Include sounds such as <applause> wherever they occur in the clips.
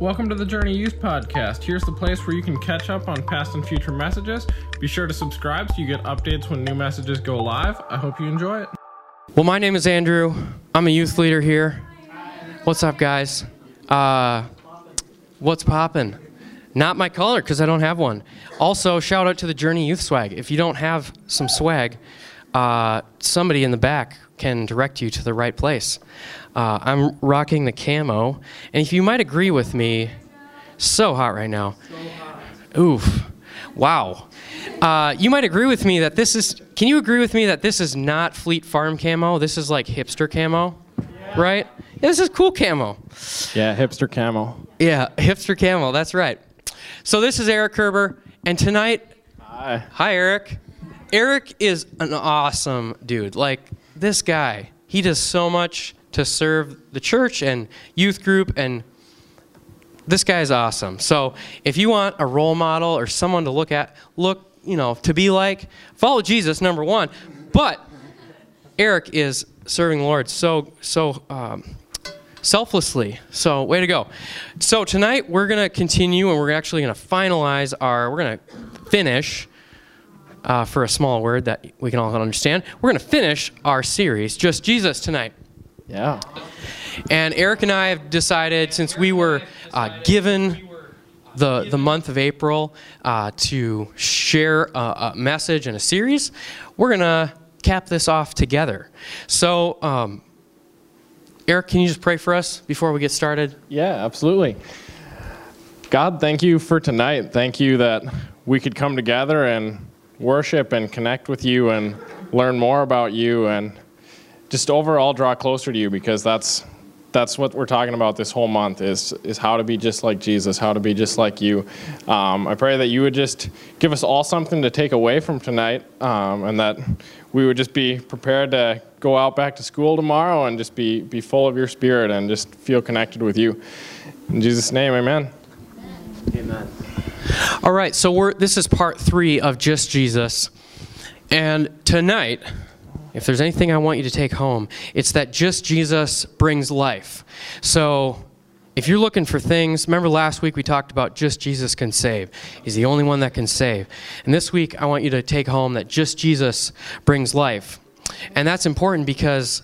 Welcome to the Journey Youth Podcast. Here's the place where you can catch up on past and future messages. Be sure to subscribe so you get updates when new messages go live. I hope you enjoy it. Well, my name is Andrew. I'm a youth leader here. What's up, guys? Uh, what's poppin'? Not my color because I don't have one. Also, shout out to the Journey Youth Swag. If you don't have some swag, uh, somebody in the back can direct you to the right place. Uh, I'm rocking the camo, and if you might agree with me, so hot right now. Oof. Wow. Uh, you might agree with me that this is. Can you agree with me that this is not Fleet Farm camo? This is like hipster camo, right? Yeah, this is cool camo. Yeah, hipster camo. Yeah, hipster camo. That's right. So this is Eric Kerber, and tonight, Hi. hi Eric. Eric is an awesome dude. Like this guy, he does so much to serve the church and youth group and this guy is awesome. So if you want a role model or someone to look at, look, you know, to be like, follow Jesus, number one. But Eric is serving the Lord so, so um, selflessly. So way to go. So tonight we're going to continue and we're actually going to finalize our, we're going to finish, uh, for a small word that we can all understand, we're going to finish our series, Just Jesus, tonight. Yeah. And Eric and I have decided, since we were uh, given the, the month of April uh, to share a, a, message and a series, we're going to cap this off together. So, um, Eric, can you just pray for us before we get started? Yeah, absolutely. God, thank you for tonight. Thank you that we could come together and worship and connect with you and learn more about you and just overall draw closer to you because that's that's what we're talking about this whole month is is how to be just like Jesus, how to be just like you. Um, I pray that you would just give us all something to take away from tonight, um, and that we would just be prepared to go out back to school tomorrow and just be be full of your Spirit and just feel connected with you. In Jesus' name, Amen. Amen. All right, so we're this is part three of Just Jesus, and tonight if there's anything I want you to take home, it's that just Jesus brings life. So, if you're looking for things, remember last week we talked about just Jesus can save. He's the only one that can save. And this week I want you to take home that just Jesus brings life. And that's important because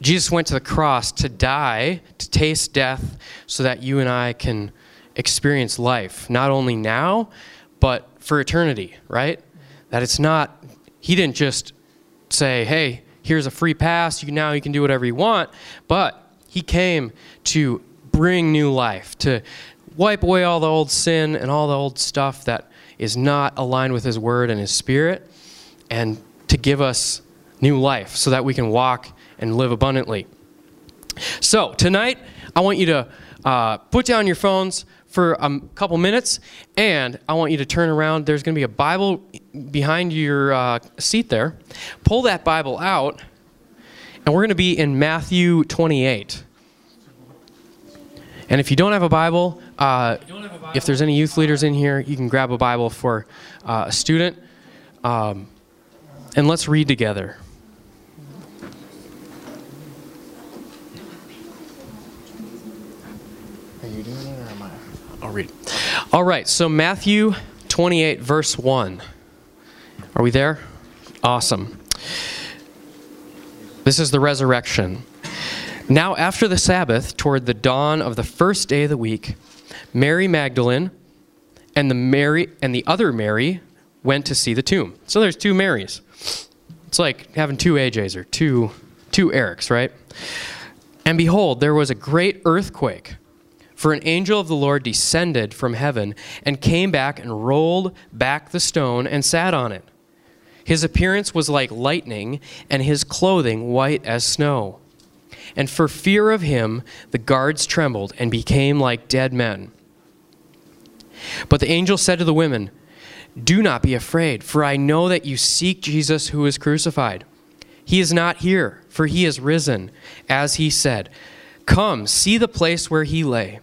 Jesus went to the cross to die, to taste death, so that you and I can experience life, not only now, but for eternity, right? That it's not, He didn't just say, hey, here's a free pass. You now you can do whatever you want. But he came to bring new life, to wipe away all the old sin and all the old stuff that is not aligned with his word and his spirit, and to give us new life so that we can walk and live abundantly. So, tonight, I want you to uh, put down your phones for a couple minutes, and I want you to turn around. There's going to be a Bible behind your uh, seat there. Pull that Bible out, and we're going to be in Matthew 28. And if you don't have a Bible, uh, if there's any youth leaders in here, you can grab a Bible for uh, a student. Um, and let's read together. I'll read. All right, so Matthew 28, verse 1. Are we there? Awesome. This is the resurrection. Now, after the Sabbath, toward the dawn of the first day of the week, Mary Magdalene and the Mary and the other Mary went to see the tomb. So there's two Marys. It's like having two AJs or two two Erics, right? And behold, there was a great earthquake for an angel of the Lord descended from heaven and came back and rolled back the stone and sat on it. His appearance was like lightning, and his clothing white as snow. And for fear of him, the guards trembled and became like dead men. But the angel said to the women, Do not be afraid, for I know that you seek Jesus who is crucified. He is not here, for he is risen, as he said. Come, see the place where he lay.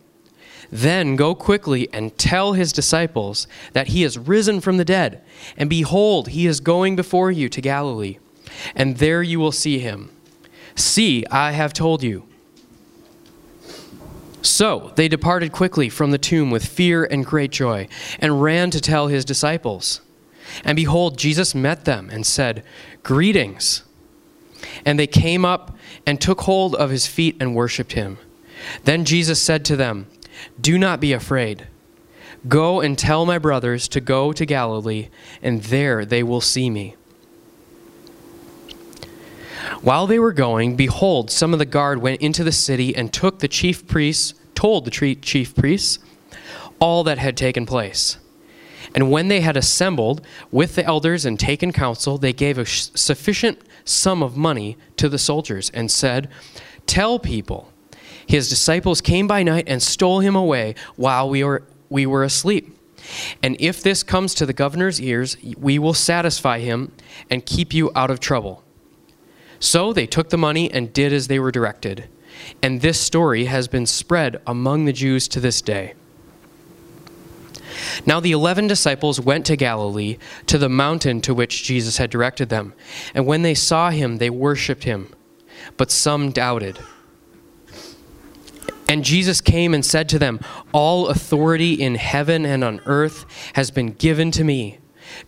Then go quickly and tell his disciples that he is risen from the dead. And behold, he is going before you to Galilee. And there you will see him. See, I have told you. So they departed quickly from the tomb with fear and great joy, and ran to tell his disciples. And behold, Jesus met them and said, Greetings. And they came up and took hold of his feet and worshipped him. Then Jesus said to them, Do not be afraid. Go and tell my brothers to go to Galilee, and there they will see me. While they were going, behold, some of the guard went into the city and took the chief priests, told the chief priests, all that had taken place. And when they had assembled with the elders and taken counsel, they gave a sufficient sum of money to the soldiers and said, Tell people, his disciples came by night and stole him away while we were, we were asleep. And if this comes to the governor's ears, we will satisfy him and keep you out of trouble. So they took the money and did as they were directed. And this story has been spread among the Jews to this day. Now the eleven disciples went to Galilee, to the mountain to which Jesus had directed them. And when they saw him, they worshipped him, but some doubted. And Jesus came and said to them, All authority in heaven and on earth has been given to me.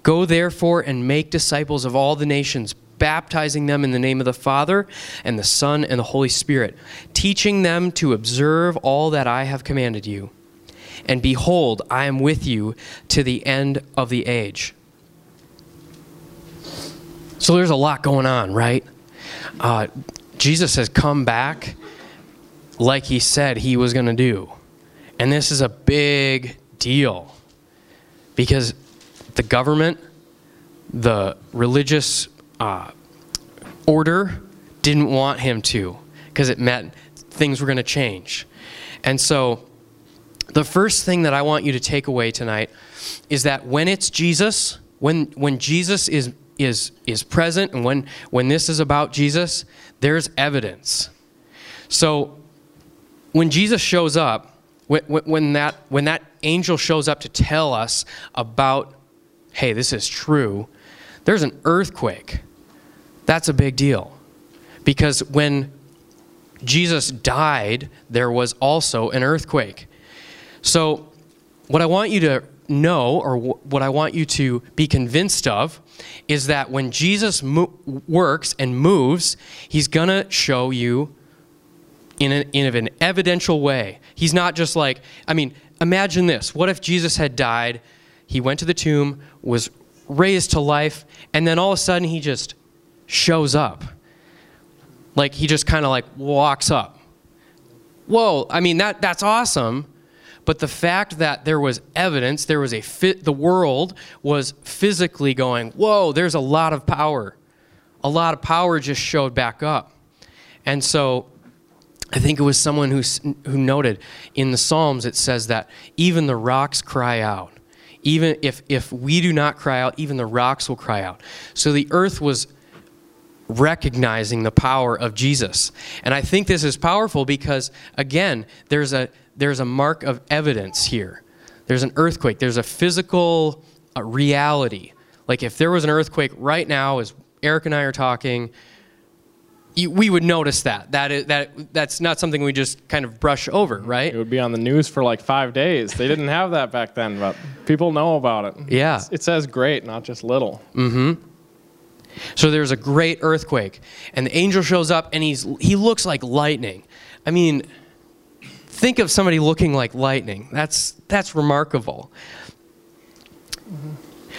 Go therefore and make disciples of all the nations baptizing them in the name of the Father and the Son and the Holy Spirit, teaching them to observe all that I have commanded you. And behold, I am with you to the end of the age. So there's a lot going on, right? Uh, Jesus has come back like he said he was going to do. And this is a big deal because the government, the religious uh, order didn't want him to because it meant things were going to change. And so, the first thing that I want you to take away tonight is that when it's Jesus, when, when Jesus is, is, is present, and when, when this is about Jesus, there's evidence. So, when Jesus shows up, when, when, that, when that angel shows up to tell us about, hey, this is true, there's an earthquake. That's a big deal. Because when Jesus died, there was also an earthquake. So, what I want you to know, or what I want you to be convinced of, is that when Jesus mo- works and moves, he's going to show you in, a, in an evidential way. He's not just like, I mean, imagine this. What if Jesus had died, he went to the tomb, was raised to life, and then all of a sudden he just shows up. Like he just kind of like walks up. Whoa, I mean that that's awesome. But the fact that there was evidence, there was a fit the world was physically going, "Whoa, there's a lot of power." A lot of power just showed back up. And so I think it was someone who, who noted in the Psalms, it says that even the rocks cry out. Even if, if we do not cry out, even the rocks will cry out. So the earth was recognizing the power of Jesus. And I think this is powerful because, again, there's a, there's a mark of evidence here. There's an earthquake, there's a physical uh, reality. Like if there was an earthquake right now, as Eric and I are talking, we would notice that. That is, that that's not something we just kind of brush over, right? It would be on the news for like five days. They didn't have that back then, but people know about it. Yeah, it says great, not just little. Mm-hmm. So there's a great earthquake, and the angel shows up, and he's he looks like lightning. I mean, think of somebody looking like lightning. That's that's remarkable. Mm-hmm.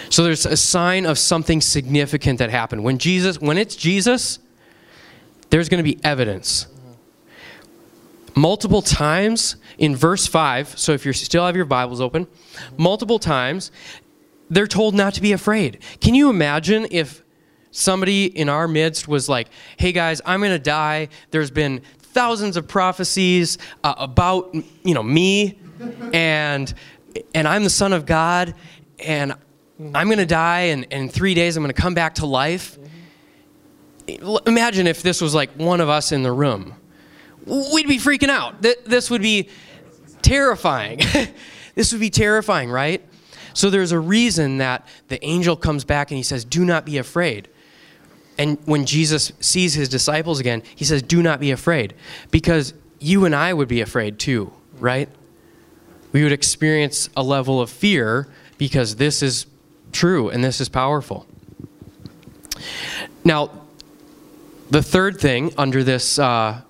So there's a sign of something significant that happened. When Jesus, when it's Jesus, there's going to be evidence. Multiple times in verse 5, so if you still have your Bibles open, multiple times they're told not to be afraid. Can you imagine if somebody in our midst was like, hey guys, I'm going to die. There's been thousands of prophecies uh, about, you know, me and and I'm the son of God and I'm going to die and, in three days I'm going to come back to life. Imagine if this was like one of us in the room. We'd be freaking out. This would be terrifying. <laughs> this would be terrifying, right? So there's a reason that the angel comes back and he says, Do not be afraid. And when Jesus sees his disciples again, he says, Do not be afraid. Because you and I would be afraid too. right? We would experience a level of fear because this is true and this is powerful. Now, the third thing under this, uh,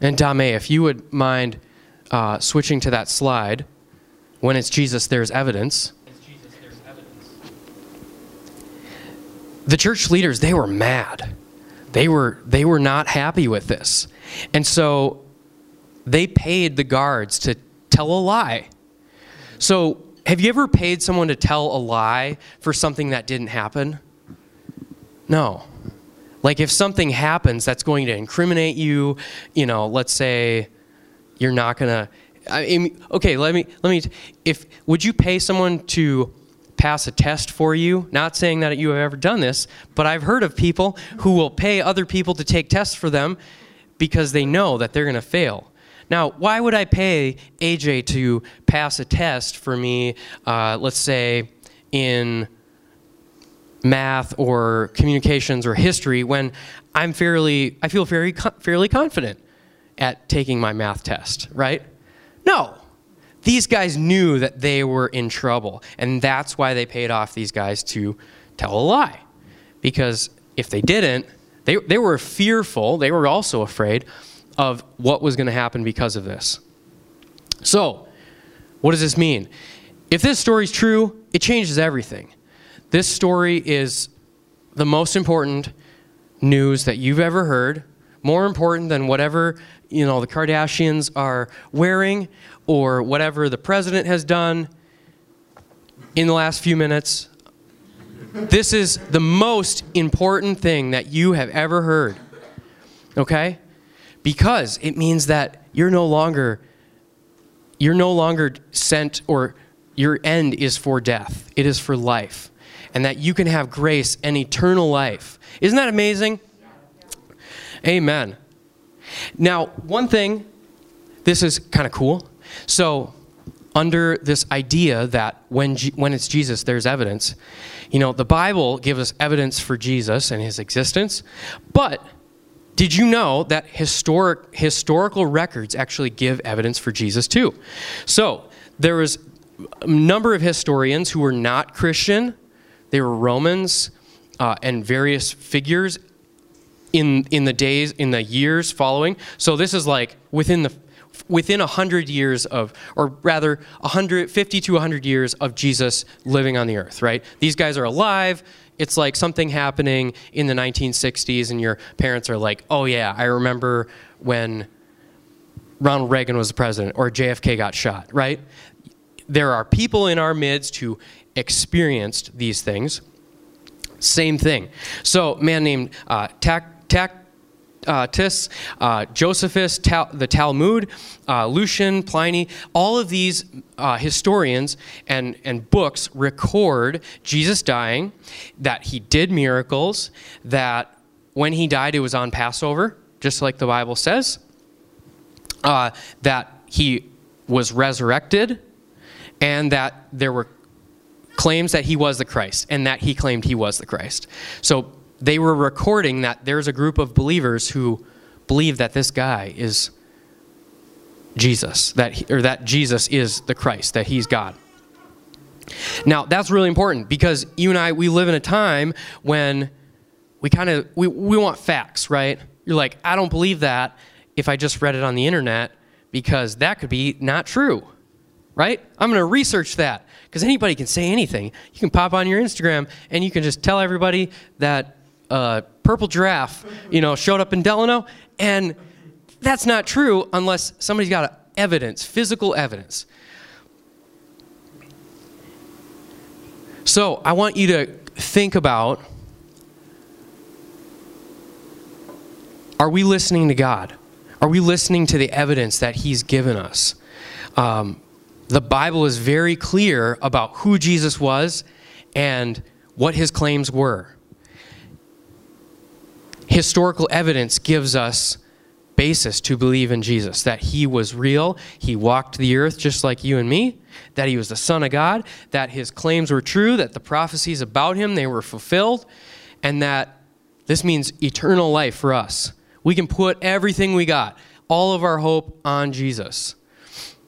and Dame, if you would mind uh, switching to that slide, when it's Jesus, there's evidence. The church leaders, they were mad. They were, they were not happy with this. And so they paid the guards to tell a lie. So, have you ever paid someone to tell a lie for something that didn't happen? No. Like if something happens that's going to incriminate you, you know, let's say you're not to I mean, okay, let me let me if would you pay someone to pass a test for you? Not saying that you have ever done this, but I've heard of people who will pay other people to take tests for them because they know that they're going to fail. Now, why would I pay AJ to pass a test for me, uh, let's say, in math or communications or history when I'm fairly, I feel very, fairly confident at taking my math test, right? No. These guys knew that they were in trouble, and that's why they paid off these guys to tell a lie. Because if they didn't, they, they were fearful, they were also afraid of what was going to happen because of this. So, what does this mean? If this story is true, it changes everything. This story is the most important news that you've ever heard, more important than whatever, you know, the Kardashians are wearing or whatever the president has done in the last few minutes. This is the most important thing that you have ever heard. Okay? Because it means that you're no longer you're no longer sent or your end is for death. It is for life and that you can have grace and eternal life. Isn't that amazing? Amen. Now, one thing, this is kind of cool. So, under this idea that when, G- when it's Jesus, there's evidence, you know, the Bible gives us evidence for Jesus and his existence, but did you know that historic, historical records actually give evidence for Jesus too? So, there was a number of historians who were not Christian they were Romans uh, and various figures in, in the days, in the years following. So this is like within the within 100 years of, or rather 150 to 100 years of Jesus living on the earth, right? These guys are alive. It's like something happening in the 1960s, and your parents are like, oh, yeah, I remember when Ronald Reagan was the president or JFK got shot, right? There are people in our midst who experienced these things. Same thing. So, man named uh, Tak, Tak uh, Tis, uh, Josephus, Tal- the Talmud, uh, Lucian, Pliny, all of these uh, historians and, and books record Jesus dying, that he did miracles, that when he died it was on Passover, just like the Bible says, uh, that he was resurrected, and that there were claims that he was the Christ and that he claimed he was the Christ. So they were recording that there's a group of believers who believe that this guy is Jesus, that he, or that Jesus is the Christ, that he's God. Now, that's really important because you and I we live in a time when we kind of we, we want facts, right? You're like, I don't believe that if I just read it on the internet because that could be not true. Right? I'm going to research that because anybody can say anything. You can pop on your Instagram and you can just tell everybody that uh, purple giraffe, you know, showed up in Delano, and that's not true unless somebody's got evidence, physical evidence. So I want you to think about are we listening to God? Are we listening to the evidence that He's given us? Um, the Bible is very clear about who Jesus was and what his claims were. Historical evidence gives us basis to believe in Jesus that he was real, he walked the earth just like you and me, that he was the son of God, that his claims were true, that the prophecies about him they were fulfilled, and that this means eternal life for us. We can put everything we got, all of our hope on Jesus.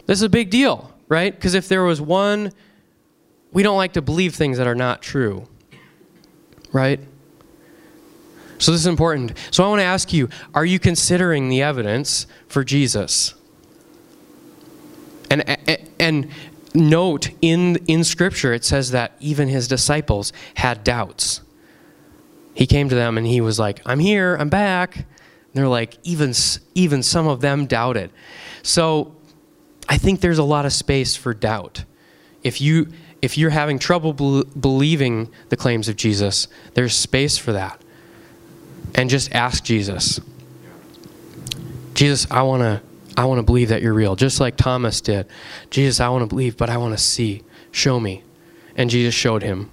This is a big deal, right? Because if there was one, we don't like to believe things that are not true, right? So this is important. So I want to ask you are you considering the evidence for Jesus? And, and note in, in Scripture, it says that even his disciples had doubts. He came to them and he was like, I'm here, I'm back. And they're like, even, even some of them doubted. So I think there's a lot of space for doubt. If, you, if you're having trouble be- believing the claims of Jesus, there's space for that. And just ask Jesus. Jesus, I want to I want to believe that you're real, just like Thomas did. Jesus, I want to believe, but I want to see. Show me. And Jesus showed him.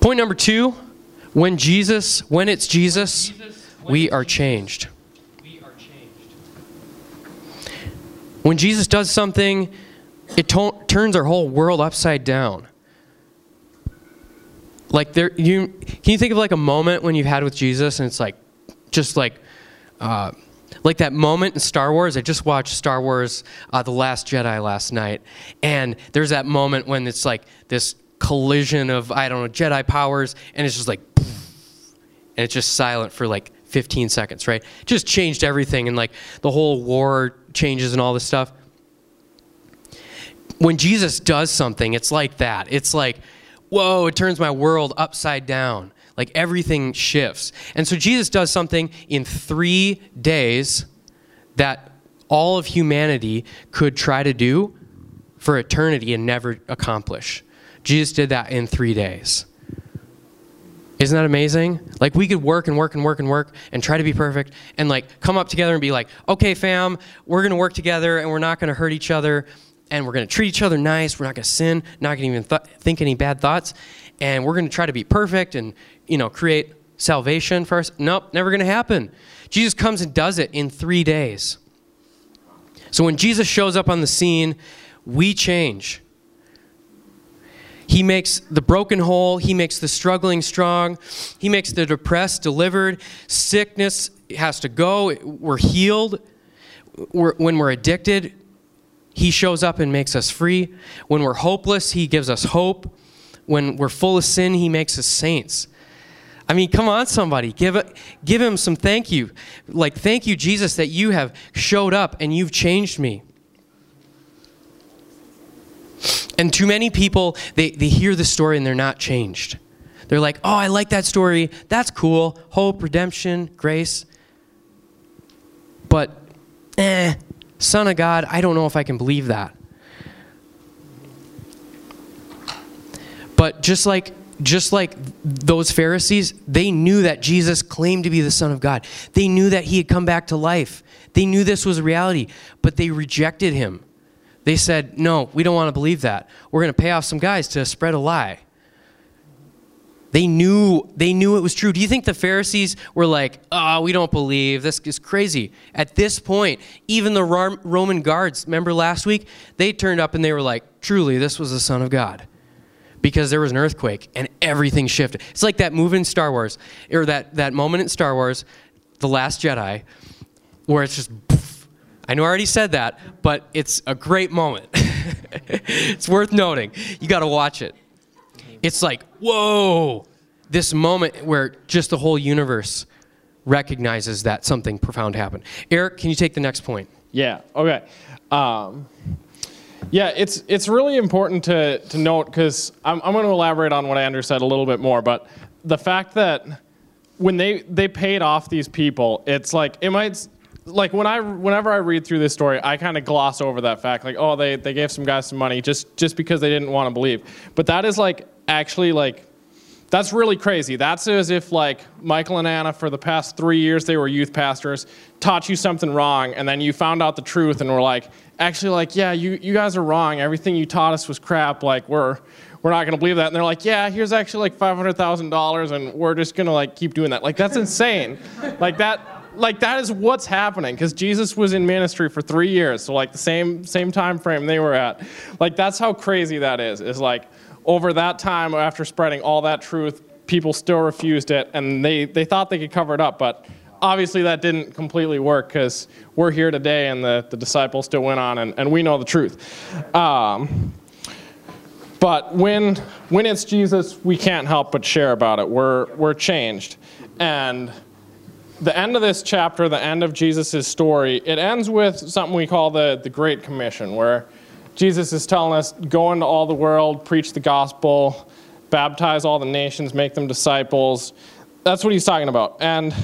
Point number two when Jesus, when it's Jesus, we are changed. When Jesus does something, it to- turns our whole world upside down. Like there, you can you think of like a moment when you've had with Jesus, and it's like, just like, uh, like that moment in Star Wars. I just watched Star Wars: uh, The Last Jedi last night, and there's that moment when it's like this collision of I don't know Jedi powers, and it's just like, and it's just silent for like 15 seconds, right? Just changed everything, and like the whole war changes and all this stuff. When Jesus does something, it's like that. It's like, whoa, it turns my world upside down. Like everything shifts. And so Jesus does something in three days that all of humanity could try to do for eternity and never accomplish. Jesus did that in three days. Isn't that amazing? Like we could work and work and work and work and try to be perfect and like come up together and be like, okay, fam, we're gonna work together and we're not gonna hurt each other and we're gonna treat each other nice. We're not gonna sin, not gonna even th- think any bad thoughts, and we're gonna try to be perfect and you know create salvation for us. Nope, never gonna happen. Jesus comes and does it in three days. So when Jesus shows up on the scene, we change. He makes the broken whole. He makes the struggling strong. He makes the depressed delivered. Sickness has to go. We're healed. We're, when we're addicted, He shows up and makes us free. When we're hopeless, He gives us hope. When we're full of sin, He makes us saints. I mean, come on, somebody. Give, give Him some thank you. Like, thank you, Jesus, that you have showed up and you've changed me. And too many people, they, they hear the story and they're not changed. They're like, oh, I like that story. That's cool. Hope, redemption, grace. But, eh, Son of God, I don't know if I can believe that. But just like just like those Pharisees, they knew that Jesus claimed to be the Son of God. They knew that he had come back to life. They knew this was reality, but they rejected him. They said, No, we don't want to believe that. We're going to pay off some guys to spread a lie. They knew, they knew it was true. Do you think the Pharisees were like, oh, we don't believe, this is crazy? At this point, even the Roman guards, remember last week? They turned up and they were like, truly, this was the Son of God. Because there was an earthquake and everything shifted. It's like that move in Star Wars, or that, that moment in Star Wars, The Last Jedi, where it's just I know I already said that, but it's a great moment. <laughs> it's worth noting. You got to watch it. It's like, whoa, this moment where just the whole universe recognizes that something profound happened. Eric, can you take the next point? Yeah, okay. Um, yeah, it's it's really important to, to note because I'm, I'm going to elaborate on what Andrew said a little bit more, but the fact that when they, they paid off these people, it's like it might like when I whenever I read through this story, I kind of gloss over that fact, like, oh, they, they gave some guys some money just just because they didn't want to believe. But that is like actually like that's really crazy. That's as if like Michael and Anna for the past three years they were youth pastors, taught you something wrong, and then you found out the truth and were like, actually like, yeah, you, you guys are wrong. Everything you taught us was crap. Like we're we're not gonna believe that. And they're like, yeah, here's actually like five hundred thousand dollars, and we're just gonna like keep doing that. Like that's insane. like that like that is what's happening because Jesus was in ministry for three years, so like the same same time frame they were at. Like that's how crazy that is. Is like over that time after spreading all that truth, people still refused it, and they they thought they could cover it up, but obviously that didn't completely work because we're here today and the, the disciples still went on and, and we know the truth. Um, but when, when it's Jesus, we can't help but share about it. We're, we're changed. And the end of this chapter, the end of Jesus' story, it ends with something we call the, the Great Commission, where Jesus is telling us go into all the world, preach the gospel, baptize all the nations, make them disciples. That's what he's talking about. And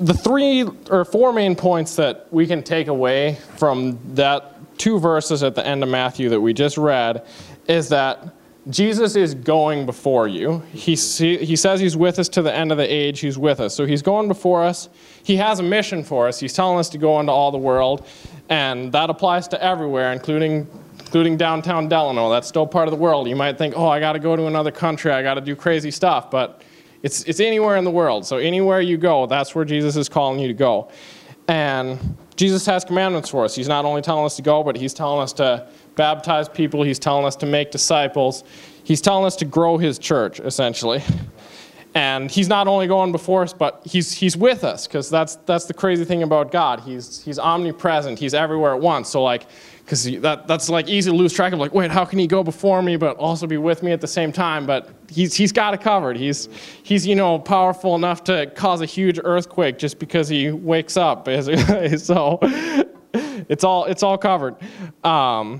the three or four main points that we can take away from that two verses at the end of Matthew that we just read is that Jesus is going before you. He, he says he's with us to the end of the age. He's with us. So he's going before us. He has a mission for us. He's telling us to go into all the world. And that applies to everywhere, including, including downtown Delano. That's still part of the world. You might think, oh, I got to go to another country. I got to do crazy stuff. But it's, it's anywhere in the world. So anywhere you go, that's where Jesus is calling you to go. And Jesus has commandments for us. He's not only telling us to go, but he's telling us to baptize people. He's telling us to make disciples. He's telling us to grow his church, essentially. And he's not only going before us, but he's, he's with us, because that's, that's the crazy thing about God. He's, he's omnipresent. He's everywhere at once. So, like, because that, that's like easy to lose track of like wait how can he go before me but also be with me at the same time but he's, he's got it covered he's, he's you know powerful enough to cause a huge earthquake just because he wakes up <laughs> so it's all it's all covered um,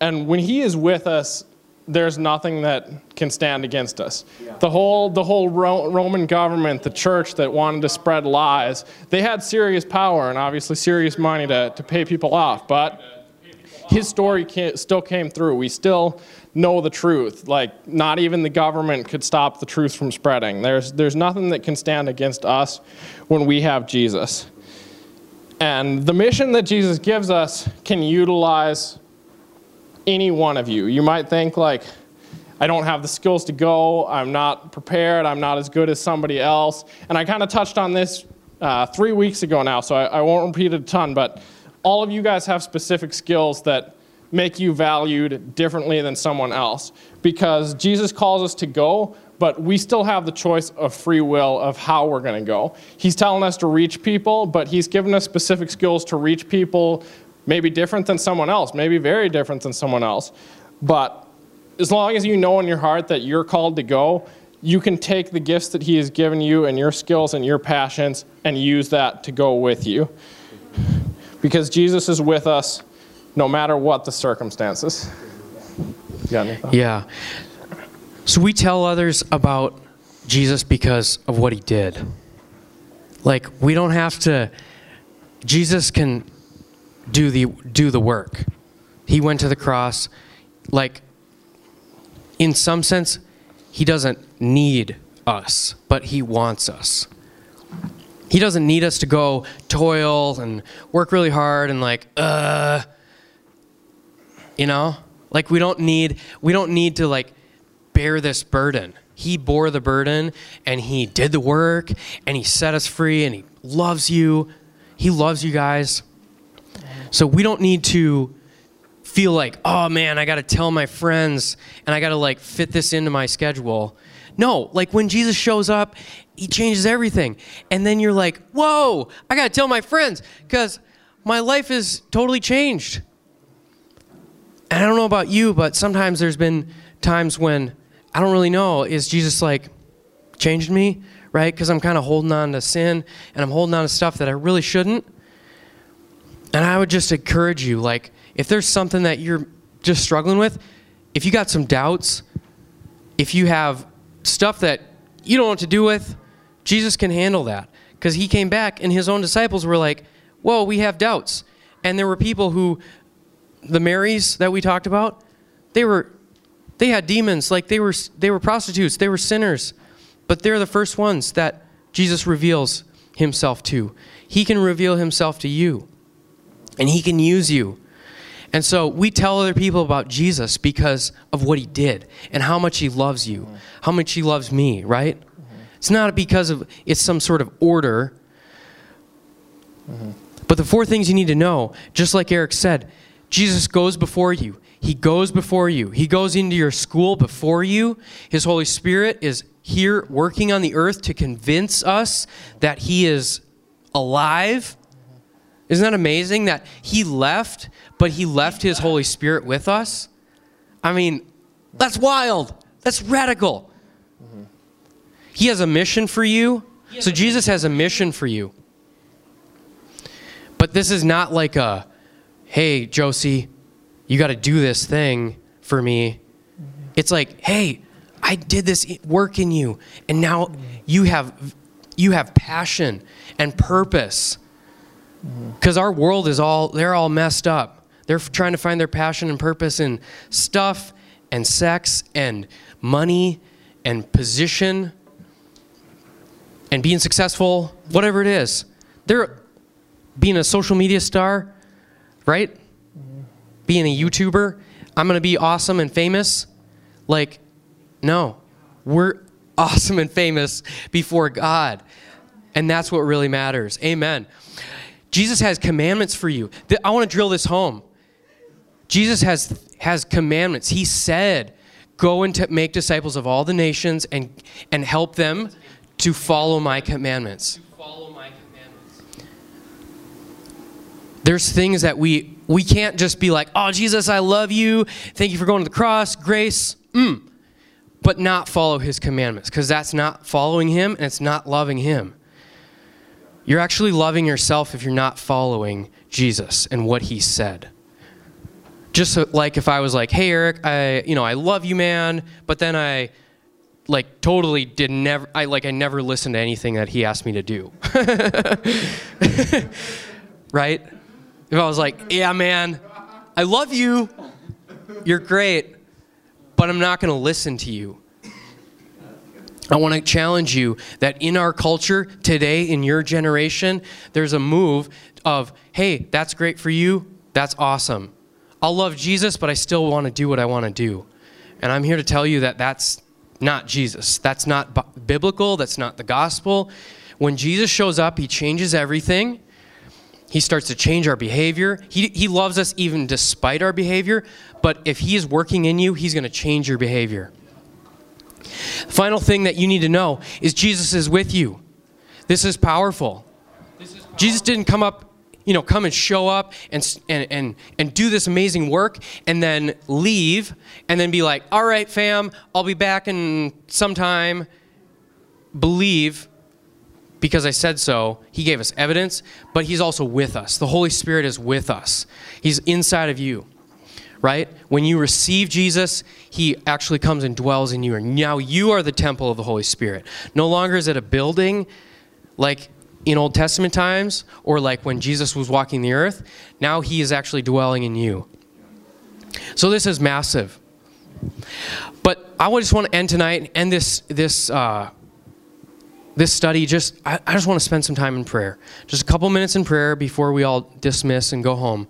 and when he is with us there's nothing that can stand against us. Yeah. The whole, the whole Ro- Roman government, the church that wanted to spread lies, they had serious power and obviously serious money to, to pay people off. But his story still came through. We still know the truth. Like, not even the government could stop the truth from spreading. There's, there's nothing that can stand against us when we have Jesus. And the mission that Jesus gives us can utilize any one of you. You might think, like, I don't have the skills to go, I'm not prepared, I'm not as good as somebody else. And I kind of touched on this uh, three weeks ago now, so I, I won't repeat it a ton, but all of you guys have specific skills that make you valued differently than someone else because Jesus calls us to go, but we still have the choice of free will of how we're going to go. He's telling us to reach people, but He's given us specific skills to reach people, maybe different than someone else, maybe very different than someone else. But as long as you know in your heart that you're called to go, you can take the gifts that He has given you and your skills and your passions and use that to go with you because Jesus is with us no matter what the circumstances. Yeah. So we tell others about Jesus because of what he did. Like we don't have to Jesus can do the do the work. He went to the cross like in some sense he doesn't need us, but he wants us. He doesn't need us to go toil and work really hard and like, uh, you know, like we don't need we don't need to like bear this burden. He bore the burden and he did the work and he set us free and he loves you. He loves you guys. So we don't need to feel like, oh man, I got to tell my friends and I got to like fit this into my schedule. No, like when Jesus shows up, he changes everything. And then you're like, whoa, I got to tell my friends because my life is totally changed. And I don't know about you, but sometimes there's been times when I don't really know, is Jesus like changed me, right? Because I'm kind of holding on to sin and I'm holding on to stuff that I really shouldn't. And I would just encourage you, like, if there's something that you're just struggling with, if you got some doubts, if you have stuff that you don't know what to do with, Jesus can handle that. Because he came back and his own disciples were like, whoa, we have doubts. And there were people who, the Marys that we talked about, they were, they had demons. Like they were, they were prostitutes. They were sinners. But they're the first ones that Jesus reveals himself to. He can reveal himself to you. And he can use you. And so we tell other people about Jesus because of what he did and how much he loves you, how much he loves me, right? It's not because of it's some sort of order. But the four things you need to know, just like Eric said, Jesus goes before you. He goes before you. He goes into your school before you. His Holy Spirit is here working on the earth to convince us that he is alive. Isn't that amazing that he left, but he left his Holy Spirit with us? I mean, that's wild. That's radical. He has a mission for you. So Jesus has a mission for you. But this is not like a, hey, Josie, you got to do this thing for me. It's like, hey, I did this work in you, and now you have you have passion and purpose. Because our world is all they're all messed up. They're trying to find their passion and purpose in stuff and sex and money and position and being successful, whatever it is. They're being a social media star, right? Being a YouTuber, I'm going to be awesome and famous. Like, no. We're <laughs> awesome and famous before God. And that's what really matters. Amen. Jesus has commandments for you. I want to drill this home. Jesus has has commandments. He said, "Go and make disciples of all the nations and and help them to follow my commandments. There's things that we we can't just be like, "Oh Jesus, I love you. Thank you for going to the cross. Grace." Mm. But not follow his commandments because that's not following him and it's not loving him. You're actually loving yourself if you're not following Jesus and what he said. Just like if I was like, "Hey Eric, I you know, I love you, man," but then I like totally did never I like I never listened to anything that he asked me to do. <laughs> right? If I was like, "Yeah, man, I love you. You're great, but I'm not going to listen to you." I want to challenge you that in our culture today, in your generation, there's a move of, hey, that's great for you. That's awesome. I'll love Jesus, but I still want to do what I want to do. And I'm here to tell you that that's not Jesus. That's not biblical. That's not the gospel. When Jesus shows up, he changes everything. He starts to change our behavior. He, he loves us even despite our behavior, but if he is working in you, he's going to change your behavior. The final thing that you need to know is Jesus is with you. This is powerful. This is powerful. Jesus didn't come up you know, come and show up and, and, and, and do this amazing work and then leave and then be like, all right, fam, I'll be back in some time. Believe because I said so. He gave us evidence, but He's also with us. The Holy Spirit is with us, He's inside of you. Right? When you receive Jesus, He actually comes and dwells in you. And now you are the temple of the Holy Spirit. No longer is it a building like in Old Testament times or like when Jesus was walking the earth. Now he is actually dwelling in you. So this is massive. But I just want to end tonight, and end this this uh, this study. Just I, I just want to spend some time in prayer. Just a couple minutes in prayer before we all dismiss and go home.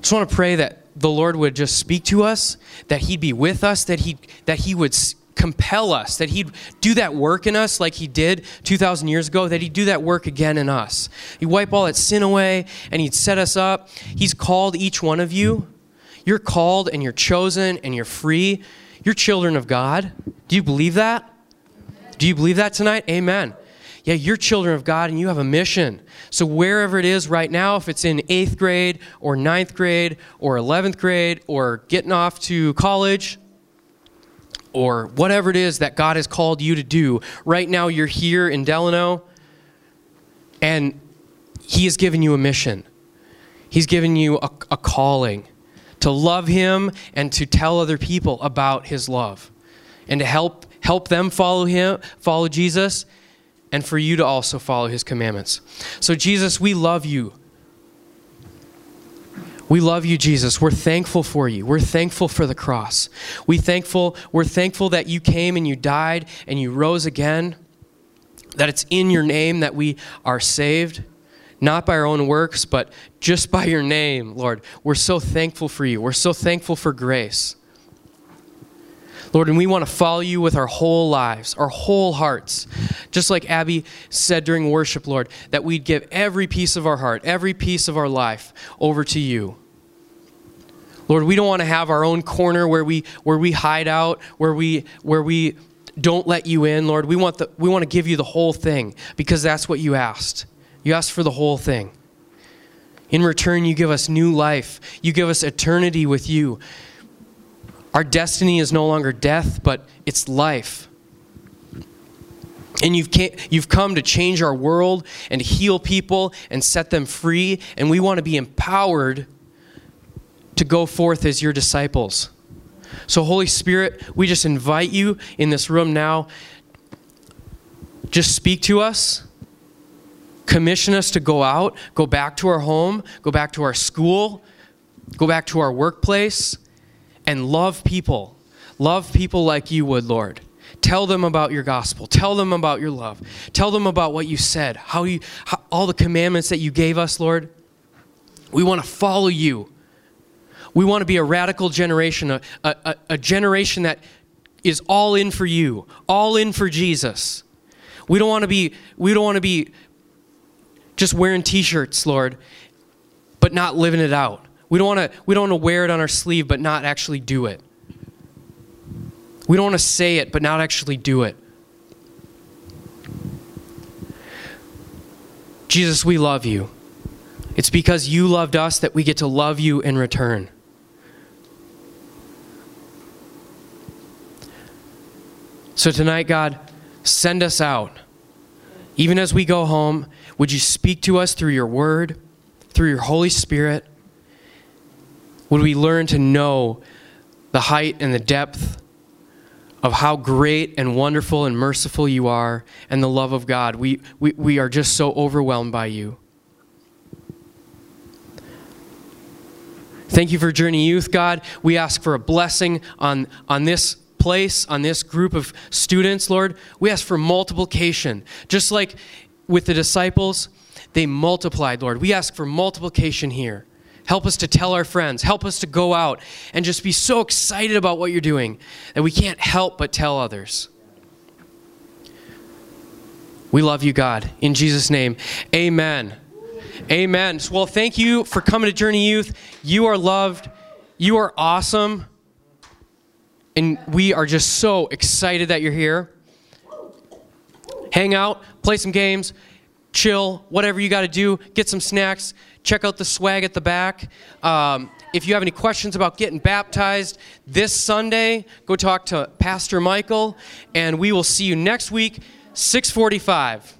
Just want to pray that the Lord would just speak to us, that He'd be with us, that He that He would compel us, that He'd do that work in us like He did 2,000 years ago, that He'd do that work again in us. He'd wipe all that sin away and He'd set us up. He's called each one of you. You're called and you're chosen and you're free. You're children of God. Do you believe that? Do you believe that tonight? Amen. Yeah, you're children of God and you have a mission. So, wherever it is right now, if it's in eighth grade or ninth grade or 11th grade or getting off to college, or whatever it is that God has called you to do. Right now, you're here in Delano, and He has given you a mission. He's given you a, a calling to love Him and to tell other people about His love, and to help help them follow Him, follow Jesus, and for you to also follow His commandments. So, Jesus, we love you. We love you, Jesus. We're thankful for you. We're thankful for the cross. We thankful, we're thankful that you came and you died and you rose again. That it's in your name that we are saved, not by our own works, but just by your name, Lord. We're so thankful for you. We're so thankful for grace. Lord, and we want to follow you with our whole lives, our whole hearts. Just like Abby said during worship, Lord, that we'd give every piece of our heart, every piece of our life over to you. Lord, we don't want to have our own corner where we where we hide out, where we where we don't let you in, Lord. We want, the, we want to give you the whole thing because that's what you asked. You asked for the whole thing. In return, you give us new life, you give us eternity with you. Our destiny is no longer death, but it's life. And you've, you've come to change our world and heal people and set them free, and we want to be empowered to go forth as your disciples. So, Holy Spirit, we just invite you in this room now. Just speak to us. Commission us to go out, go back to our home, go back to our school, go back to our workplace, and love people. Love people like you would, Lord. Tell them about your gospel. Tell them about your love. Tell them about what you said, how you, how, all the commandments that you gave us, Lord. We want to follow you. We want to be a radical generation, a, a, a generation that is all in for you, all in for Jesus. We don't want to be, we don't want to be just wearing t-shirts, Lord, but not living it out. We don't want to, we don't want to wear it on our sleeve, but not actually do it. We don't want to say it, but not actually do it. Jesus, we love you. It's because you loved us that we get to love you in return. So tonight, God, send us out. Even as we go home, would you speak to us through your word, through your Holy Spirit? Would we learn to know the height and the depth of how great and wonderful and merciful you are and the love of God? We, we, we are just so overwhelmed by you. Thank you for Journey Youth, God. We ask for a blessing on, on this place, on this group of students, Lord, we ask for multiplication. Just like with the disciples, they multiplied, Lord. We ask for multiplication here. Help us to tell our friends. Help us to go out and just be so excited about what you're doing that we can't help but tell others. We love you, God. In Jesus' name, amen. Amen. Well, thank you for coming to Journey Youth. You are loved. You are awesome. And we are just so excited that you're here. Hang out, play some games, chill, whatever you got to do, get some snacks, check out the swag at the back. Um, if you have any questions about getting baptized this Sunday, go talk to Pastor Michael, and we will see you next week, 645.